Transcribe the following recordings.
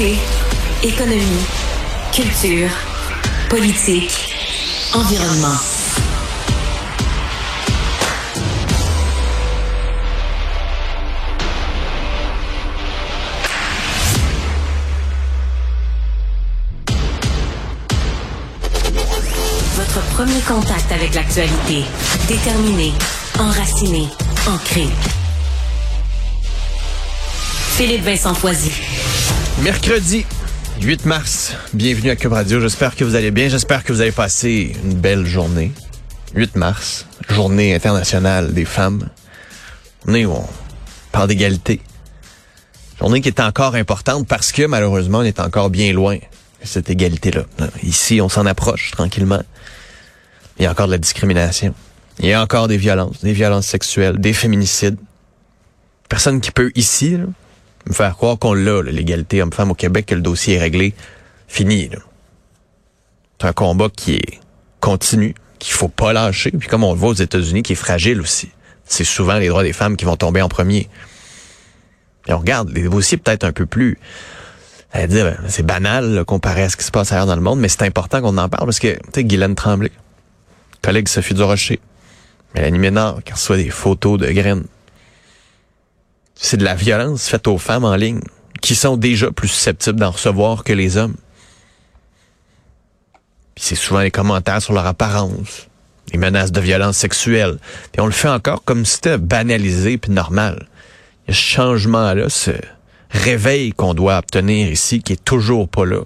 Économie, culture, politique, environnement. Votre premier contact avec l'actualité. Déterminé, enraciné, ancré. Philippe Vincent Foisy. Mercredi 8 mars, bienvenue à Cube Radio. J'espère que vous allez bien. J'espère que vous avez passé une belle journée. 8 mars, journée internationale des femmes. Journée où? On parle d'égalité. Journée qui est encore importante parce que malheureusement, on est encore bien loin de cette égalité-là. Ici, on s'en approche tranquillement. Il y a encore de la discrimination. Il y a encore des violences, des violences sexuelles, des féminicides. Personne qui peut ici là, me faire croire qu'on l'a, l'égalité homme-femme au Québec, que le dossier est réglé. Fini. C'est un combat qui est continu, qu'il faut pas lâcher. Puis comme on le voit aux États-Unis, qui est fragile aussi. C'est souvent les droits des femmes qui vont tomber en premier. Et on regarde les dossiers peut-être un peu plus à dire, ben, c'est banal comparé à ce qui se passe ailleurs dans le monde, mais c'est important qu'on en parle parce que, tu sais, Guylaine Tremblay, collègue Sophie Durocher, Mélanie Ménard, qui reçoit des photos de graines. C'est de la violence faite aux femmes en ligne, qui sont déjà plus susceptibles d'en recevoir que les hommes. Puis c'est souvent les commentaires sur leur apparence, les menaces de violence sexuelle. Puis on le fait encore comme si c'était banalisé puis normal. Il y a ce changement-là, ce réveil qu'on doit obtenir ici, qui est toujours pas là.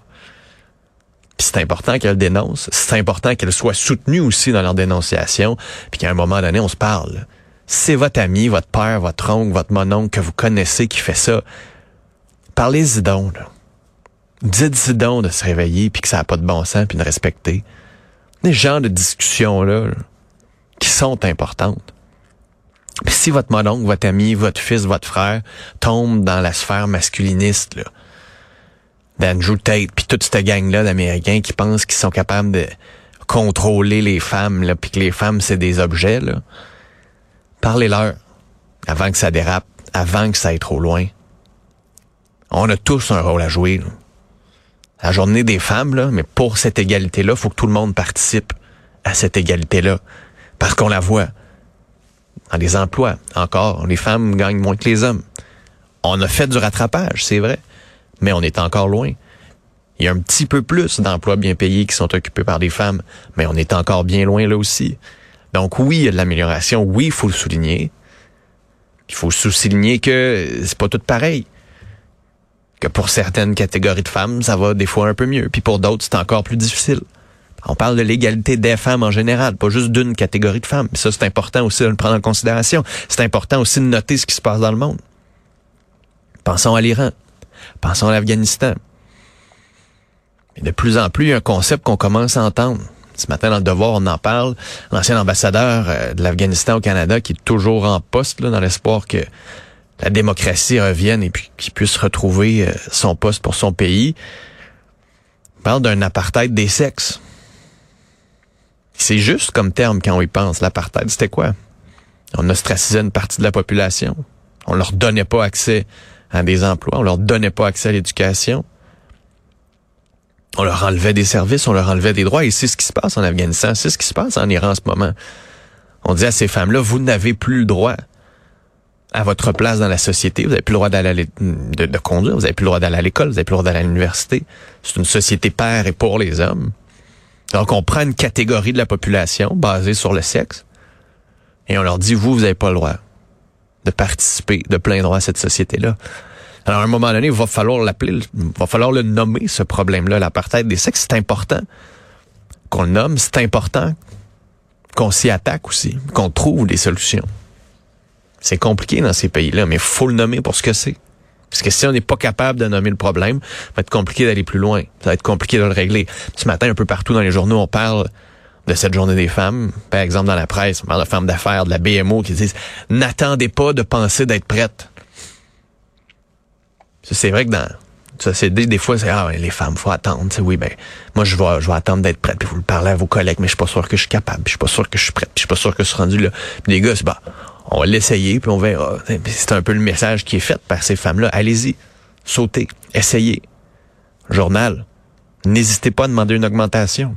Puis c'est important qu'elle dénonce. C'est important qu'elle soit soutenue aussi dans leur dénonciation. Puis qu'à un moment donné, on se parle. C'est votre ami, votre père, votre oncle, votre mononcle que vous connaissez qui fait ça. Parlez-y donc. Dites-y donc de se réveiller puis que ça n'a pas de bon sens puis de respecter. Des genres de discussions-là là, qui sont importantes. Puis si votre mononcle, votre ami, votre fils, votre frère tombe dans la sphère masculiniste, là, d'Andrew Tate, puis toute cette gang-là d'Américains qui pensent qu'ils sont capables de contrôler les femmes, là, puis que les femmes, c'est des objets, là, parlez-leur avant que ça dérape, avant que ça aille trop loin. On a tous un rôle à jouer. La journée des femmes, là, mais pour cette égalité-là, faut que tout le monde participe à cette égalité-là. Parce qu'on la voit. Dans les emplois, encore, les femmes gagnent moins que les hommes. On a fait du rattrapage, c'est vrai, mais on est encore loin. Il y a un petit peu plus d'emplois bien payés qui sont occupés par des femmes, mais on est encore bien loin là aussi. Donc oui, il y a de l'amélioration, oui, il faut le souligner. Il faut souligner que c'est pas tout pareil. Que pour certaines catégories de femmes, ça va des fois un peu mieux, puis pour d'autres, c'est encore plus difficile. On parle de l'égalité des femmes en général, pas juste d'une catégorie de femmes. Ça, c'est important aussi de le prendre en considération. C'est important aussi de noter ce qui se passe dans le monde. Pensons à l'Iran. Pensons à l'Afghanistan. De plus en plus, il y a un concept qu'on commence à entendre. Ce matin, dans le Devoir, on en parle. L'ancien ambassadeur euh, de l'Afghanistan au Canada, qui est toujours en poste, là, dans l'espoir que la démocratie revienne et puis qu'il puisse retrouver euh, son poste pour son pays, parle d'un apartheid des sexes. C'est juste comme terme quand on y pense. L'apartheid, c'était quoi? On ostracisait une partie de la population. On leur donnait pas accès à des emplois. On leur donnait pas accès à l'éducation. On leur enlevait des services, on leur enlevait des droits. Et c'est ce qui se passe en Afghanistan. C'est ce qui se passe en Iran en ce moment. On dit à ces femmes-là, vous n'avez plus le droit à votre place dans la société. Vous n'avez plus le droit d'aller de, conduire. Vous n'avez plus le droit d'aller à l'école. Vous n'avez plus le droit d'aller à l'université. C'est une société père et pour les hommes. Donc, on prend une catégorie de la population basée sur le sexe et on leur dit, vous, vous n'avez pas le droit de participer de plein droit à cette société-là. Alors, à un moment donné, il va falloir l'appeler, il va falloir le nommer, ce problème-là, l'apartheid des sexes. C'est important qu'on le nomme, c'est important qu'on s'y attaque aussi, qu'on trouve des solutions. C'est compliqué dans ces pays-là, mais il faut le nommer pour ce que c'est. Parce que si on n'est pas capable de nommer le problème, ça va être compliqué d'aller plus loin. Ça va être compliqué de le régler. Ce matin, un peu partout dans les journaux, on parle de cette journée des femmes. Par exemple, dans la presse, on parle de femmes d'affaires, de la BMO qui disent « N'attendez pas de penser d'être prête. » C'est vrai que dans... Ça, c'est des, fois, c'est ah les femmes, faut attendre. oui, ben moi je vais je vais attendre d'être prête. Puis vous le parlez à vos collègues, mais je suis pas sûr que je suis capable. Je suis pas sûr que je suis prête. Puis je suis pas sûr que je suis rendu là. Puis les gars, c'est bah on va l'essayer, puis on verra. C'est un peu le message qui est fait par ces femmes-là. Allez-y, sautez, essayez. journal, n'hésitez pas à demander une augmentation.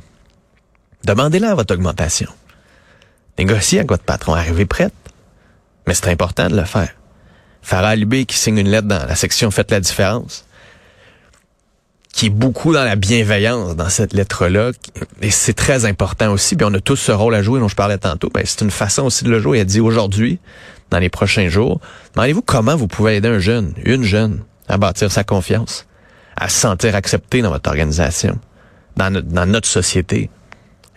Demandez-la votre augmentation. Négociez avec votre patron, arrivez prête. Mais c'est important de le faire. Farah Alibé qui signe une lettre dans la section Faites la différence, qui est beaucoup dans la bienveillance dans cette lettre-là, et c'est très important aussi, puis on a tous ce rôle à jouer dont je parlais tantôt, ben, c'est une façon aussi de le jouer. Elle dit aujourd'hui, dans les prochains jours, demandez-vous comment vous pouvez aider un jeune, une jeune, à bâtir sa confiance, à se sentir accepté dans votre organisation, dans notre, dans notre société.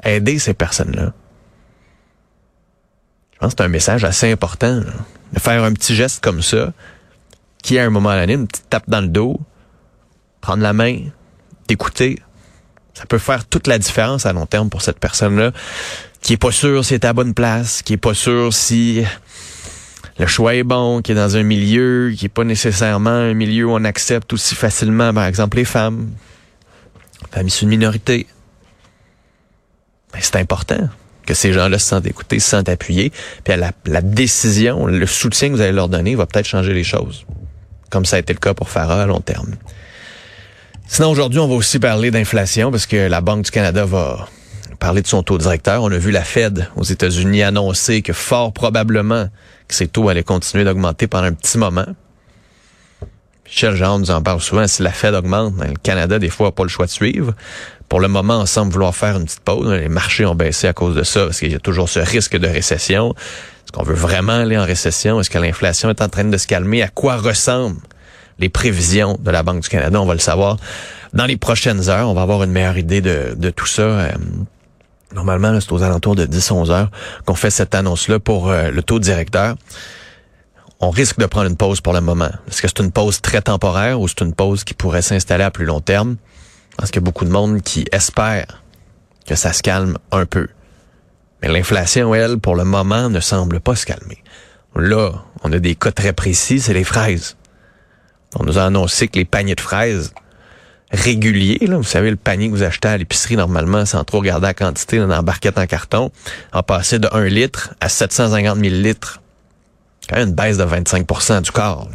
Aider ces personnes-là. Je pense que c'est un message assez important. De faire un petit geste comme ça, qui à un moment donné, une petite tape dans le dos, prendre la main, d'écouter, ça peut faire toute la différence à long terme pour cette personne-là qui est pas sûr si elle est à la bonne place, qui est pas sûr si le choix est bon, qui est dans un milieu qui est pas nécessairement un milieu où on accepte aussi facilement, par exemple, les femmes, femmes issues de minorité. Ben, c'est important que ces gens-là se sentent écoutés, se sentent appuyés, puis la, la décision, le soutien que vous allez leur donner va peut-être changer les choses, comme ça a été le cas pour Farah à long terme. Sinon, aujourd'hui, on va aussi parler d'inflation parce que la Banque du Canada va parler de son taux directeur. On a vu la Fed aux États-Unis annoncer que fort probablement que ces taux allaient continuer d'augmenter pendant un petit moment. Michel Jean nous en parle souvent. Si la Fed augmente, ben, le Canada, des fois, n'a pas le choix de suivre. Pour le moment, on semble vouloir faire une petite pause. Les marchés ont baissé à cause de ça, parce qu'il y a toujours ce risque de récession. Est-ce qu'on veut vraiment aller en récession? Est-ce que l'inflation est en train de se calmer? À quoi ressemblent les prévisions de la Banque du Canada? On va le savoir dans les prochaines heures. On va avoir une meilleure idée de, de tout ça. Euh, normalement, c'est aux alentours de 10-11 heures qu'on fait cette annonce-là pour euh, le taux directeur on risque de prendre une pause pour le moment. Est-ce que c'est une pause très temporaire ou c'est une pause qui pourrait s'installer à plus long terme? Parce qu'il y a beaucoup de monde qui espère que ça se calme un peu. Mais l'inflation, elle, pour le moment, ne semble pas se calmer. Là, on a des cas très précis, c'est les fraises. On nous a annoncé que les paniers de fraises réguliers, là, vous savez, le panier que vous achetez à l'épicerie normalement sans trop regarder la quantité dans la barquette en carton, a passé de 1 litre à 750 millilitres. Quand même une baisse de 25% du corps.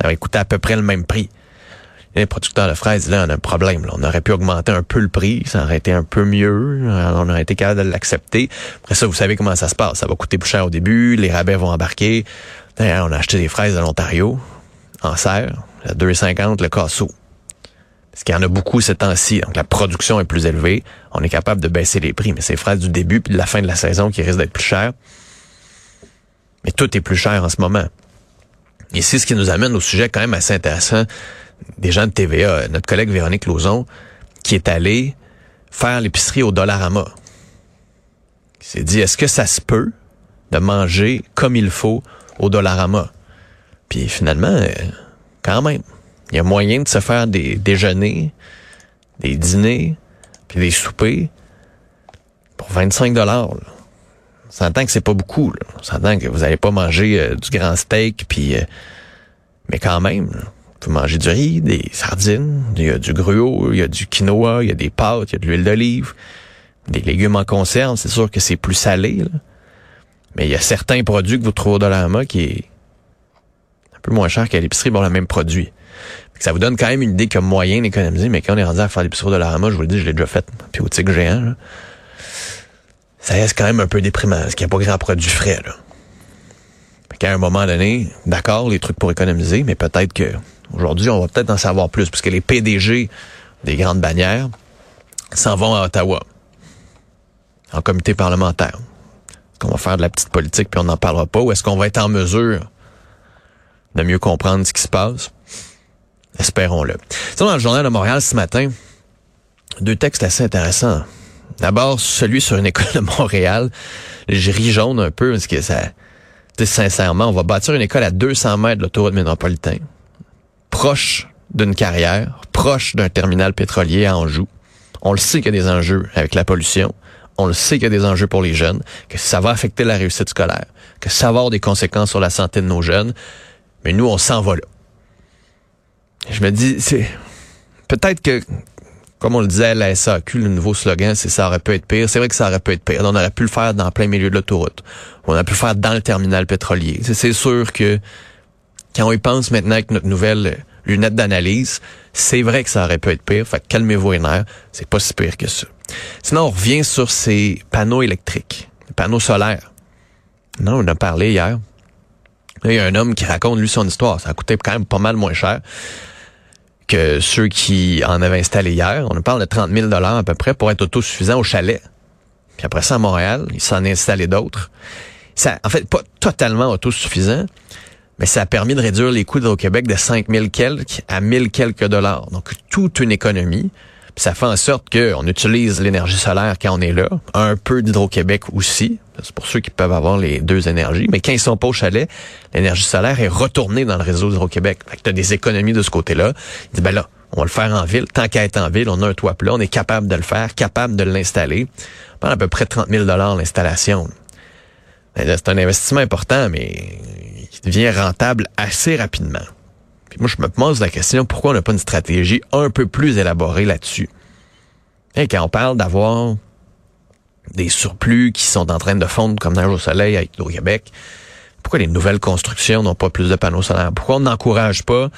Ça va coûter à peu près le même prix les producteurs de fraises, là, on a un problème. On aurait pu augmenter un peu le prix, ça aurait été un peu mieux, on aurait été capable de l'accepter. Après ça, vous savez comment ça se passe. Ça va coûter plus cher au début, les rabais vont embarquer. on a acheté des fraises de l'Ontario, en serre, à 2,50 le casseau. Parce qu'il y en a beaucoup ces temps-ci, donc la production est plus élevée, on est capable de baisser les prix. Mais c'est fraises du début puis de la fin de la saison qui risquent d'être plus chères. Mais tout est plus cher en ce moment. Et c'est ce qui nous amène au sujet quand même assez intéressant des gens de TVA, notre collègue Véronique Lauzon, qui est allée faire l'épicerie au Dollarama. Il s'est dit, est-ce que ça se peut de manger comme il faut au Dollarama? Puis finalement, euh, quand même, il y a moyen de se faire des déjeuners, des dîners, puis des soupers pour 25 dollars. S'entend que c'est pas beaucoup. On s'entend que vous n'allez pas manger euh, du grand steak, puis euh, mais quand même. Vous manger du riz, des sardines, il y a du gruau, il y a du quinoa, il y a des pâtes, il y a de l'huile d'olive, des légumes en conserve. C'est sûr que c'est plus salé, mais il y a certains produits que vous trouvez au Dollarama qui est un peu moins cher qu'à l'épicerie pour le même produit. Ça vous donne quand même une idée a moyen d'économiser, mais quand on est rendu à faire l'épicerie au Dollarama, je vous le dis, je l'ai déjà fait, puis au tigre géant, ça reste quand même un peu déprimant, parce qu'il n'y a pas grand produit frais. Là. qu'à un moment donné, d'accord, les trucs pour économiser, mais peut-être que Aujourd'hui, on va peut-être en savoir plus, puisque les PDG des grandes bannières s'en vont à Ottawa, en comité parlementaire. Est-ce qu'on va faire de la petite politique puis on n'en parlera pas, ou est-ce qu'on va être en mesure de mieux comprendre ce qui se passe? Espérons-le. Sinon, dans le journal de Montréal ce matin, deux textes assez intéressants. D'abord, celui sur une école de Montréal. Je ris jaune un peu parce que ça, sincèrement, on va bâtir une école à 200 mètres de l'autoroute métropolitain proche d'une carrière, proche d'un terminal pétrolier à Anjou. On le sait qu'il y a des enjeux avec la pollution. On le sait qu'il y a des enjeux pour les jeunes, que ça va affecter la réussite scolaire, que ça va avoir des conséquences sur la santé de nos jeunes. Mais nous, on s'en va là. Je me dis, c'est peut-être que, comme on le disait à la SAQ, le nouveau slogan, c'est ça aurait pu être pire. C'est vrai que ça aurait pu être pire. On aurait pu le faire dans plein milieu de l'autoroute. On aurait pu le faire dans le terminal pétrolier. C'est sûr que quand on y pense maintenant avec notre nouvelle lunettes d'analyse. C'est vrai que ça aurait pu être pire. Fait calmez-vous les nerfs. C'est pas si pire que ça. Sinon, on revient sur ces panneaux électriques, panneaux solaires. Non, on en a parlé hier. il y a un homme qui raconte, lui, son histoire. Ça a coûté quand même pas mal moins cher que ceux qui en avaient installé hier. On parle de 30 000 à peu près pour être autosuffisant au chalet. Puis après ça, à Montréal, il s'en installé d'autres. Ça, en fait, pas totalement autosuffisant, mais ça a permis de réduire les coûts au Québec de 5 000 quelques à 1000 quelques dollars. Donc, toute une économie. ça fait en sorte qu'on utilise l'énergie solaire quand on est là, un peu d'Hydro-Québec aussi. C'est pour ceux qui peuvent avoir les deux énergies. Mais quand ils sont pas au chalet, l'énergie solaire est retournée dans le réseau d'Hydro-Québec. Fait que tu as des économies de ce côté-là. Il dit, ben là, on va le faire en ville. Tant qu'à être en ville, on a un toit plat, on est capable de le faire, capable de l'installer. Pendant à peu près 30 000 l'installation. Ben c'est un investissement important, mais qui devient rentable assez rapidement. Puis moi, je me pose la question, pourquoi on n'a pas une stratégie un peu plus élaborée là-dessus? Et quand on parle d'avoir des surplus qui sont en train de fondre comme neige au soleil avec au Québec, pourquoi les nouvelles constructions n'ont pas plus de panneaux solaires? Pourquoi on n'encourage pas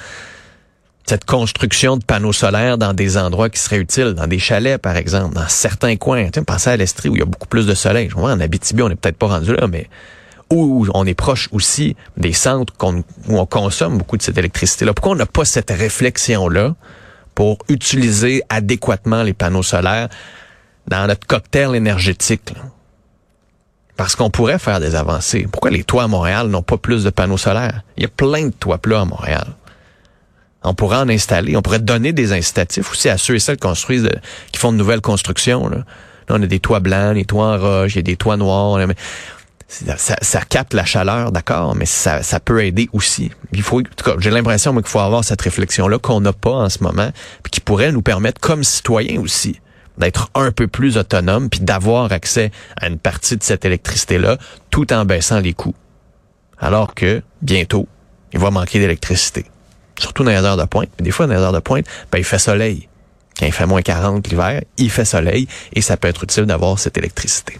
cette construction de panneaux solaires dans des endroits qui seraient utiles, dans des chalets, par exemple, dans certains coins. Tu pensez à l'Estrie où il y a beaucoup plus de soleil. Je vois, en Abitibi, on n'est peut-être pas rendu là, mais où on est proche aussi des centres où on consomme beaucoup de cette électricité-là. Pourquoi on n'a pas cette réflexion-là pour utiliser adéquatement les panneaux solaires dans notre cocktail énergétique? Parce qu'on pourrait faire des avancées. Pourquoi les toits à Montréal n'ont pas plus de panneaux solaires? Il y a plein de toits plats à Montréal. On pourrait en installer. On pourrait donner des incitatifs aussi à ceux et celles qui construisent, qui font de nouvelles constructions. Là. on a des toits blancs, des toits en roche, il y a des toits noirs. Ça, capte la chaleur, d'accord, mais ça, peut aider aussi. Il faut, j'ai l'impression qu'il faut avoir cette réflexion-là qu'on n'a pas en ce moment, puis qui pourrait nous permettre, comme citoyens aussi, d'être un peu plus autonome, puis d'avoir accès à une partie de cette électricité-là, tout en baissant les coûts. Alors que bientôt, il va manquer d'électricité surtout dans les heures de pointe. Mais des fois, dans les heures de pointe, ben, il fait soleil. Quand il fait moins 40 l'hiver, il fait soleil et ça peut être utile d'avoir cette électricité.